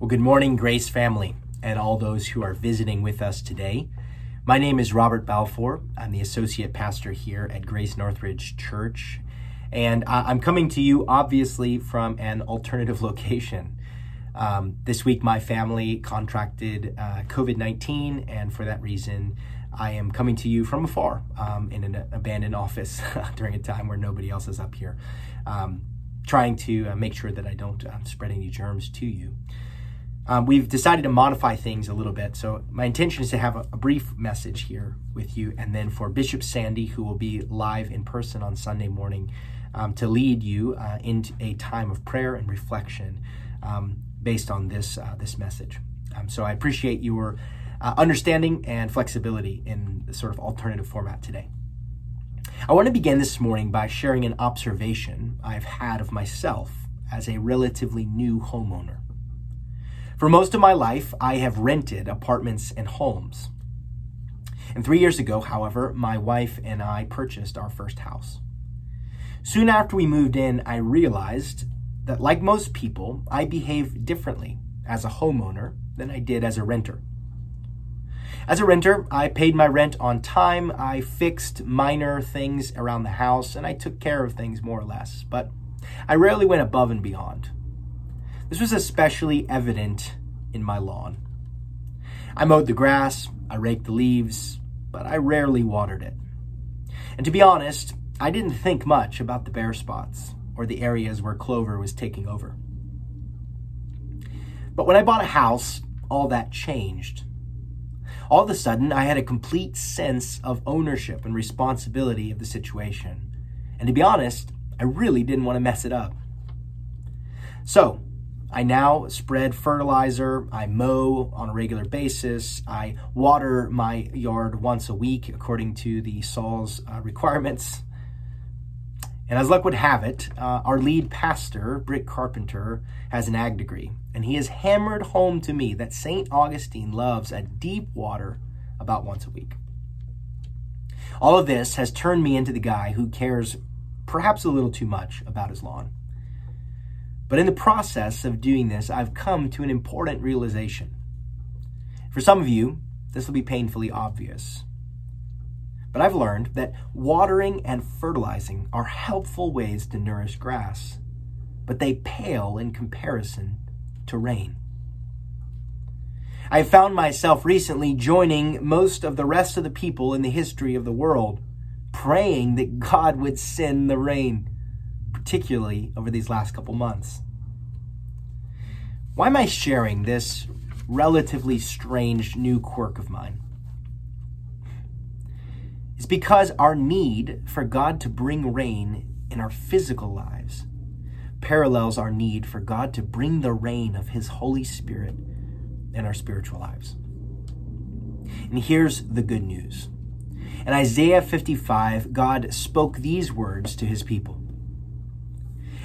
Well, good morning, Grace family, and all those who are visiting with us today. My name is Robert Balfour. I'm the associate pastor here at Grace Northridge Church, and I'm coming to you obviously from an alternative location. Um, this week, my family contracted uh, COVID 19, and for that reason, I am coming to you from afar um, in an abandoned office during a time where nobody else is up here, um, trying to uh, make sure that I don't uh, spread any germs to you. Um, we've decided to modify things a little bit. So, my intention is to have a, a, brief message here with you, and then for Bishop Sandy, who will be live in person on Sunday morning, um, to lead you uh, into a time of prayer and reflection um, based on this, uh, this message. Um, so, I appreciate your uh, understanding and flexibility in the sort of alternative format today. I want to begin this morning by sharing an observation I've had of myself as a relatively new homeowner. For most of my life, I have rented apartments and homes. And three years ago, however, my wife and I purchased our first house. Soon after we moved in, I realized that, like most people, I behave differently as a homeowner than I did as a renter. As a renter, I paid my rent on time, I fixed minor things around the house, and I took care of things more or less, but I rarely went above and beyond. This was especially evident in my lawn. I mowed the grass, I raked the leaves, but I rarely watered it. And to be honest, I didn't think much about the bare spots or the areas where clover was taking over. But when I bought a house, all that changed. All of a sudden, I had a complete sense of ownership and responsibility of the situation. And to be honest, I really didn't want to mess it up. So, I now spread fertilizer, I mow on a regular basis, I water my yard once a week according to the SAWS uh, requirements. And as luck would have it, uh, our lead pastor, Brick Carpenter, has an ag degree, and he has hammered home to me that St. Augustine loves a deep water about once a week. All of this has turned me into the guy who cares perhaps a little too much about his lawn. But in the process of doing this, I've come to an important realization. For some of you, this will be painfully obvious. But I've learned that watering and fertilizing are helpful ways to nourish grass, but they pale in comparison to rain. I found myself recently joining most of the rest of the people in the history of the world, praying that God would send the rain particularly over these last couple months. Why am I sharing this relatively strange new quirk of mine? It's because our need for God to bring rain in our physical lives parallels our need for God to bring the rain of His Holy Spirit in our spiritual lives. And here's the good news. In Isaiah 55, God spoke these words to His people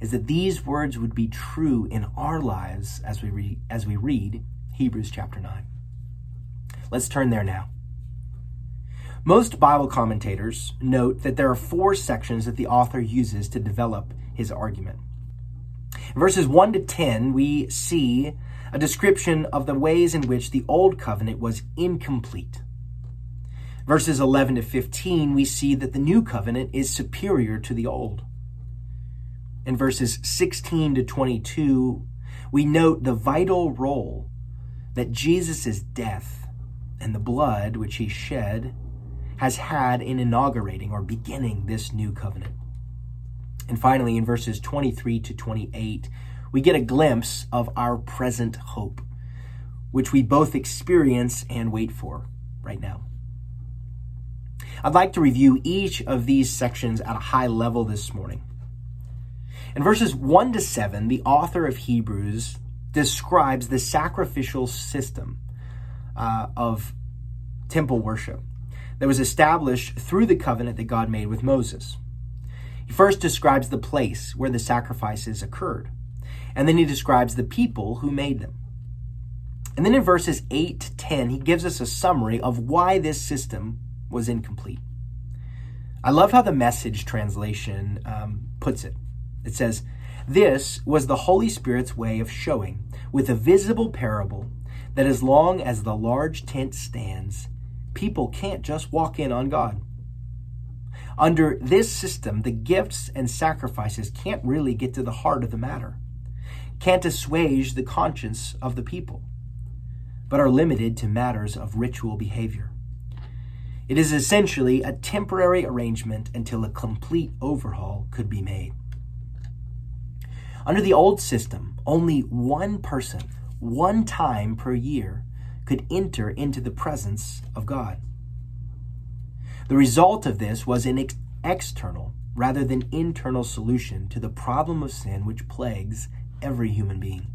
is that these words would be true in our lives as we read, as we read Hebrews chapter 9. Let's turn there now. Most Bible commentators note that there are four sections that the author uses to develop his argument. Verses 1 to 10, we see a description of the ways in which the old covenant was incomplete. Verses 11 to 15, we see that the new covenant is superior to the old in verses 16 to 22, we note the vital role that Jesus' death and the blood which he shed has had in inaugurating or beginning this new covenant. And finally, in verses 23 to 28, we get a glimpse of our present hope, which we both experience and wait for right now. I'd like to review each of these sections at a high level this morning. In verses 1 to 7, the author of Hebrews describes the sacrificial system uh, of temple worship that was established through the covenant that God made with Moses. He first describes the place where the sacrifices occurred, and then he describes the people who made them. And then in verses 8 to 10, he gives us a summary of why this system was incomplete. I love how the message translation um, puts it. It says, This was the Holy Spirit's way of showing, with a visible parable, that as long as the large tent stands, people can't just walk in on God. Under this system, the gifts and sacrifices can't really get to the heart of the matter, can't assuage the conscience of the people, but are limited to matters of ritual behavior. It is essentially a temporary arrangement until a complete overhaul could be made. Under the old system, only one person, one time per year, could enter into the presence of God. The result of this was an ex- external rather than internal solution to the problem of sin which plagues every human being.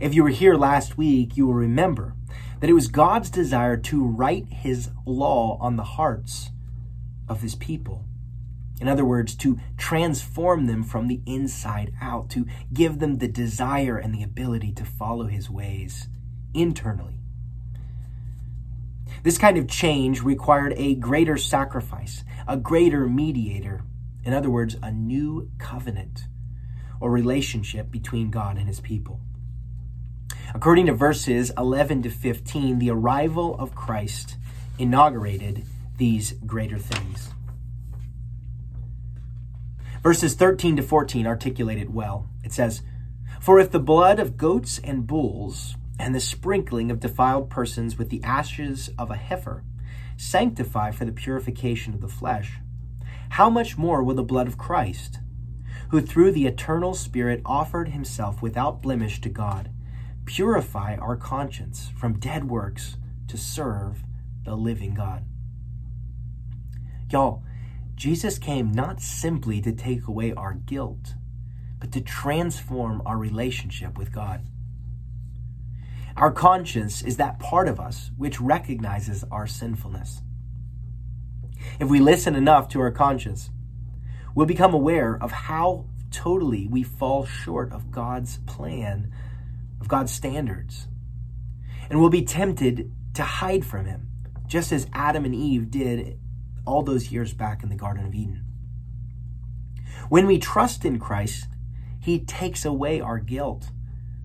If you were here last week, you will remember that it was God's desire to write his law on the hearts of his people. In other words, to transform them from the inside out, to give them the desire and the ability to follow his ways internally. This kind of change required a greater sacrifice, a greater mediator. In other words, a new covenant or relationship between God and his people. According to verses 11 to 15, the arrival of Christ inaugurated these greater things. Verses 13 to 14 articulate it well. It says, For if the blood of goats and bulls and the sprinkling of defiled persons with the ashes of a heifer sanctify for the purification of the flesh, how much more will the blood of Christ, who through the eternal Spirit offered himself without blemish to God, purify our conscience from dead works to serve the living God? Y'all, Jesus came not simply to take away our guilt, but to transform our relationship with God. Our conscience is that part of us which recognizes our sinfulness. If we listen enough to our conscience, we'll become aware of how totally we fall short of God's plan, of God's standards. And we'll be tempted to hide from Him, just as Adam and Eve did all those years back in the Garden of Eden. When we trust in Christ, He takes away our guilt,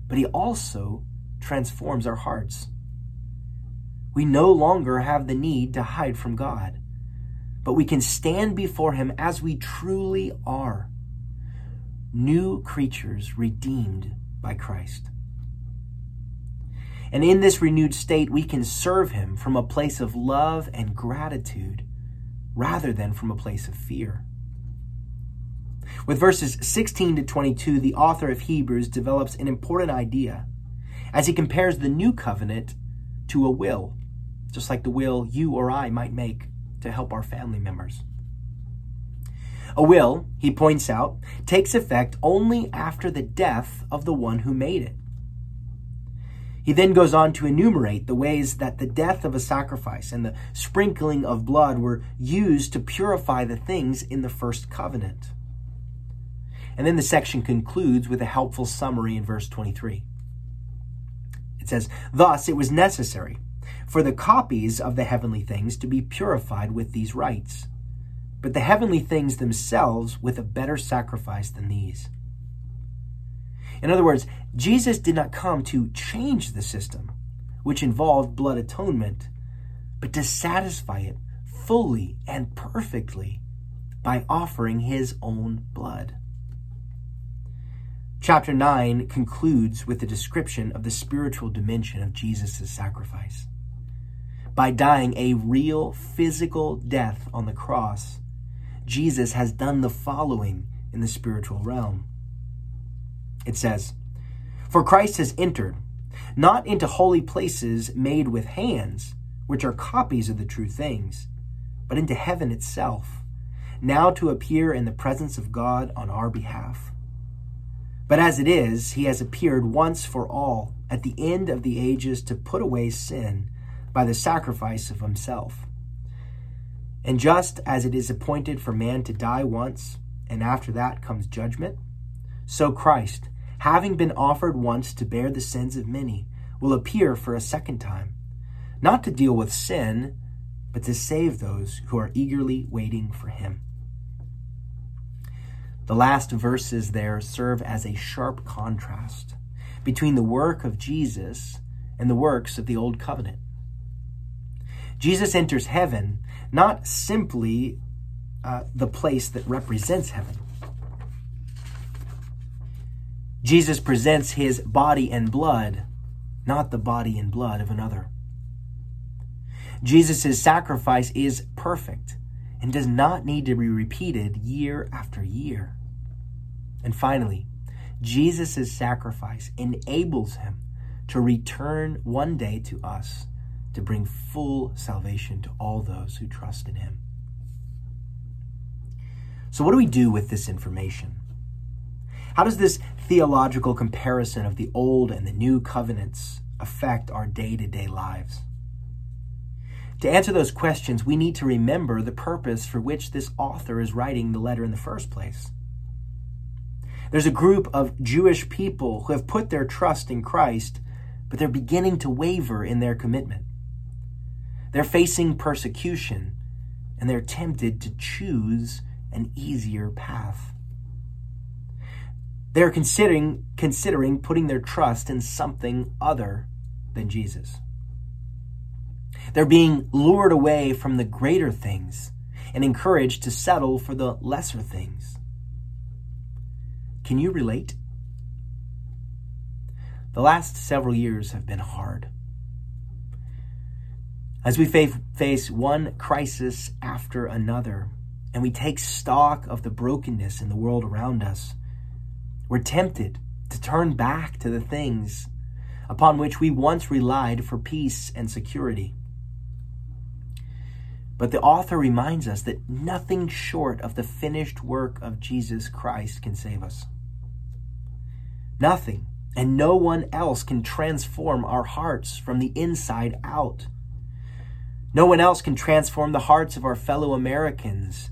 but He also transforms our hearts. We no longer have the need to hide from God, but we can stand before Him as we truly are new creatures redeemed by Christ. And in this renewed state, we can serve Him from a place of love and gratitude rather than from a place of fear. With verses 16 to 22, the author of Hebrews develops an important idea as he compares the new covenant to a will, just like the will you or I might make to help our family members. A will, he points out, takes effect only after the death of the one who made it. He then goes on to enumerate the ways that the death of a sacrifice and the sprinkling of blood were used to purify the things in the first covenant. And then the section concludes with a helpful summary in verse 23. It says, Thus it was necessary for the copies of the heavenly things to be purified with these rites, but the heavenly things themselves with a better sacrifice than these. In other words, Jesus did not come to change the system, which involved blood atonement, but to satisfy it fully and perfectly by offering his own blood. Chapter 9 concludes with a description of the spiritual dimension of Jesus' sacrifice. By dying a real physical death on the cross, Jesus has done the following in the spiritual realm. It says, For Christ has entered, not into holy places made with hands, which are copies of the true things, but into heaven itself, now to appear in the presence of God on our behalf. But as it is, he has appeared once for all at the end of the ages to put away sin by the sacrifice of himself. And just as it is appointed for man to die once, and after that comes judgment, so Christ, having been offered once to bear the sins of many, will appear for a second time, not to deal with sin, but to save those who are eagerly waiting for him. The last verses there serve as a sharp contrast between the work of Jesus and the works of the Old Covenant. Jesus enters heaven not simply uh, the place that represents heaven. Jesus presents his body and blood, not the body and blood of another. Jesus' sacrifice is perfect and does not need to be repeated year after year. And finally, Jesus' sacrifice enables him to return one day to us to bring full salvation to all those who trust in him. So, what do we do with this information? How does this theological comparison of the Old and the New covenants affect our day to day lives? To answer those questions, we need to remember the purpose for which this author is writing the letter in the first place. There's a group of Jewish people who have put their trust in Christ, but they're beginning to waver in their commitment. They're facing persecution, and they're tempted to choose an easier path. They're considering, considering putting their trust in something other than Jesus. They're being lured away from the greater things and encouraged to settle for the lesser things. Can you relate? The last several years have been hard. As we face one crisis after another, and we take stock of the brokenness in the world around us, we're tempted to turn back to the things upon which we once relied for peace and security. But the author reminds us that nothing short of the finished work of Jesus Christ can save us. Nothing and no one else can transform our hearts from the inside out. No one else can transform the hearts of our fellow Americans,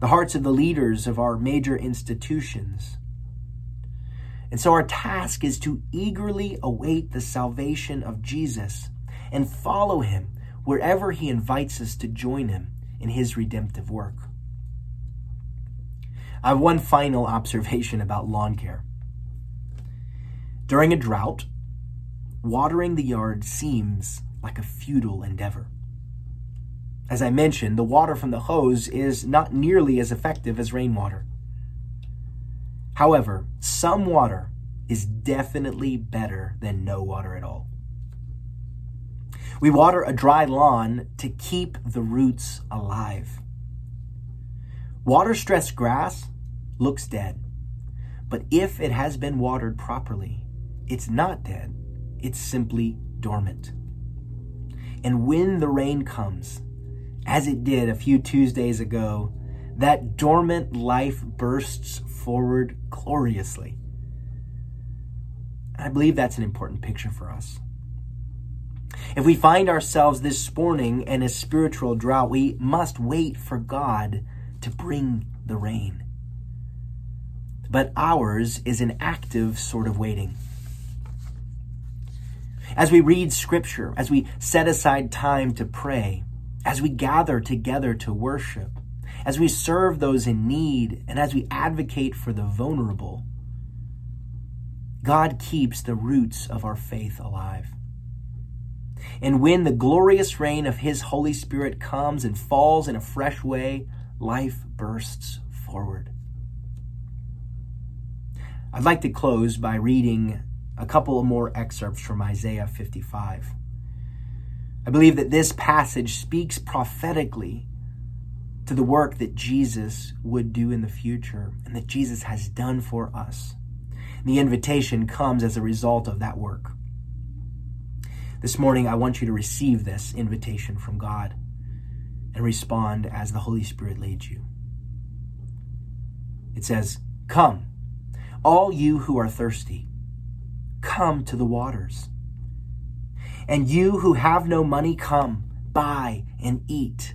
the hearts of the leaders of our major institutions. And so our task is to eagerly await the salvation of Jesus and follow him wherever he invites us to join him in his redemptive work. I have one final observation about lawn care. During a drought, watering the yard seems like a futile endeavor. As I mentioned, the water from the hose is not nearly as effective as rainwater. However, some water is definitely better than no water at all. We water a dry lawn to keep the roots alive. Water stressed grass looks dead, but if it has been watered properly, it's not dead, it's simply dormant. And when the rain comes, as it did a few Tuesdays ago, that dormant life bursts forward gloriously. I believe that's an important picture for us. If we find ourselves this morning in a spiritual drought, we must wait for God to bring the rain. But ours is an active sort of waiting. As we read scripture, as we set aside time to pray, as we gather together to worship, as we serve those in need, and as we advocate for the vulnerable, God keeps the roots of our faith alive. And when the glorious rain of His Holy Spirit comes and falls in a fresh way, life bursts forward. I'd like to close by reading a couple more excerpts from Isaiah 55. I believe that this passage speaks prophetically to the work that Jesus would do in the future and that Jesus has done for us. The invitation comes as a result of that work. This morning, I want you to receive this invitation from God and respond as the Holy Spirit leads you. It says, Come, All you who are thirsty, come to the waters. And you who have no money, come, buy and eat.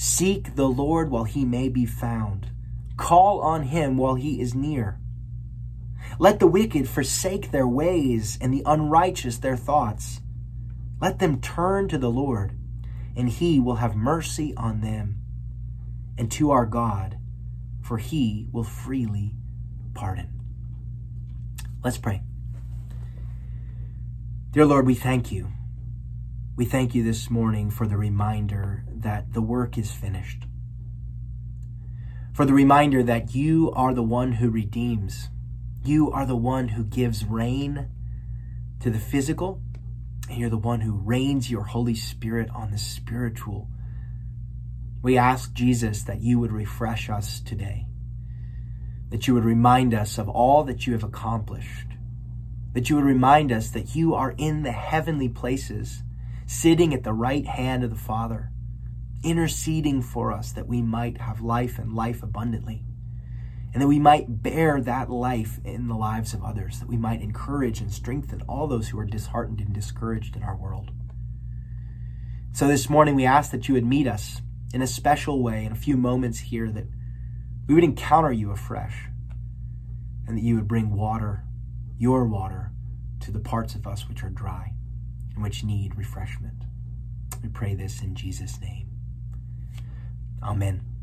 Seek the Lord while he may be found. Call on him while he is near. Let the wicked forsake their ways and the unrighteous their thoughts. Let them turn to the Lord, and he will have mercy on them, and to our God, for he will freely pardon. Let's pray. Dear Lord, we thank you. We thank you this morning for the reminder that the work is finished. For the reminder that you are the one who redeems. You are the one who gives rain to the physical, and you're the one who rains your Holy Spirit on the spiritual. We ask, Jesus, that you would refresh us today, that you would remind us of all that you have accomplished, that you would remind us that you are in the heavenly places, sitting at the right hand of the Father, interceding for us that we might have life and life abundantly, and that we might bear that life in the lives of others, that we might encourage and strengthen all those who are disheartened and discouraged in our world. So this morning we ask that you would meet us in a special way in a few moments here, that we would encounter you afresh, and that you would bring water your water to the parts of us which are dry and which need refreshment. We pray this in Jesus' name. Amen.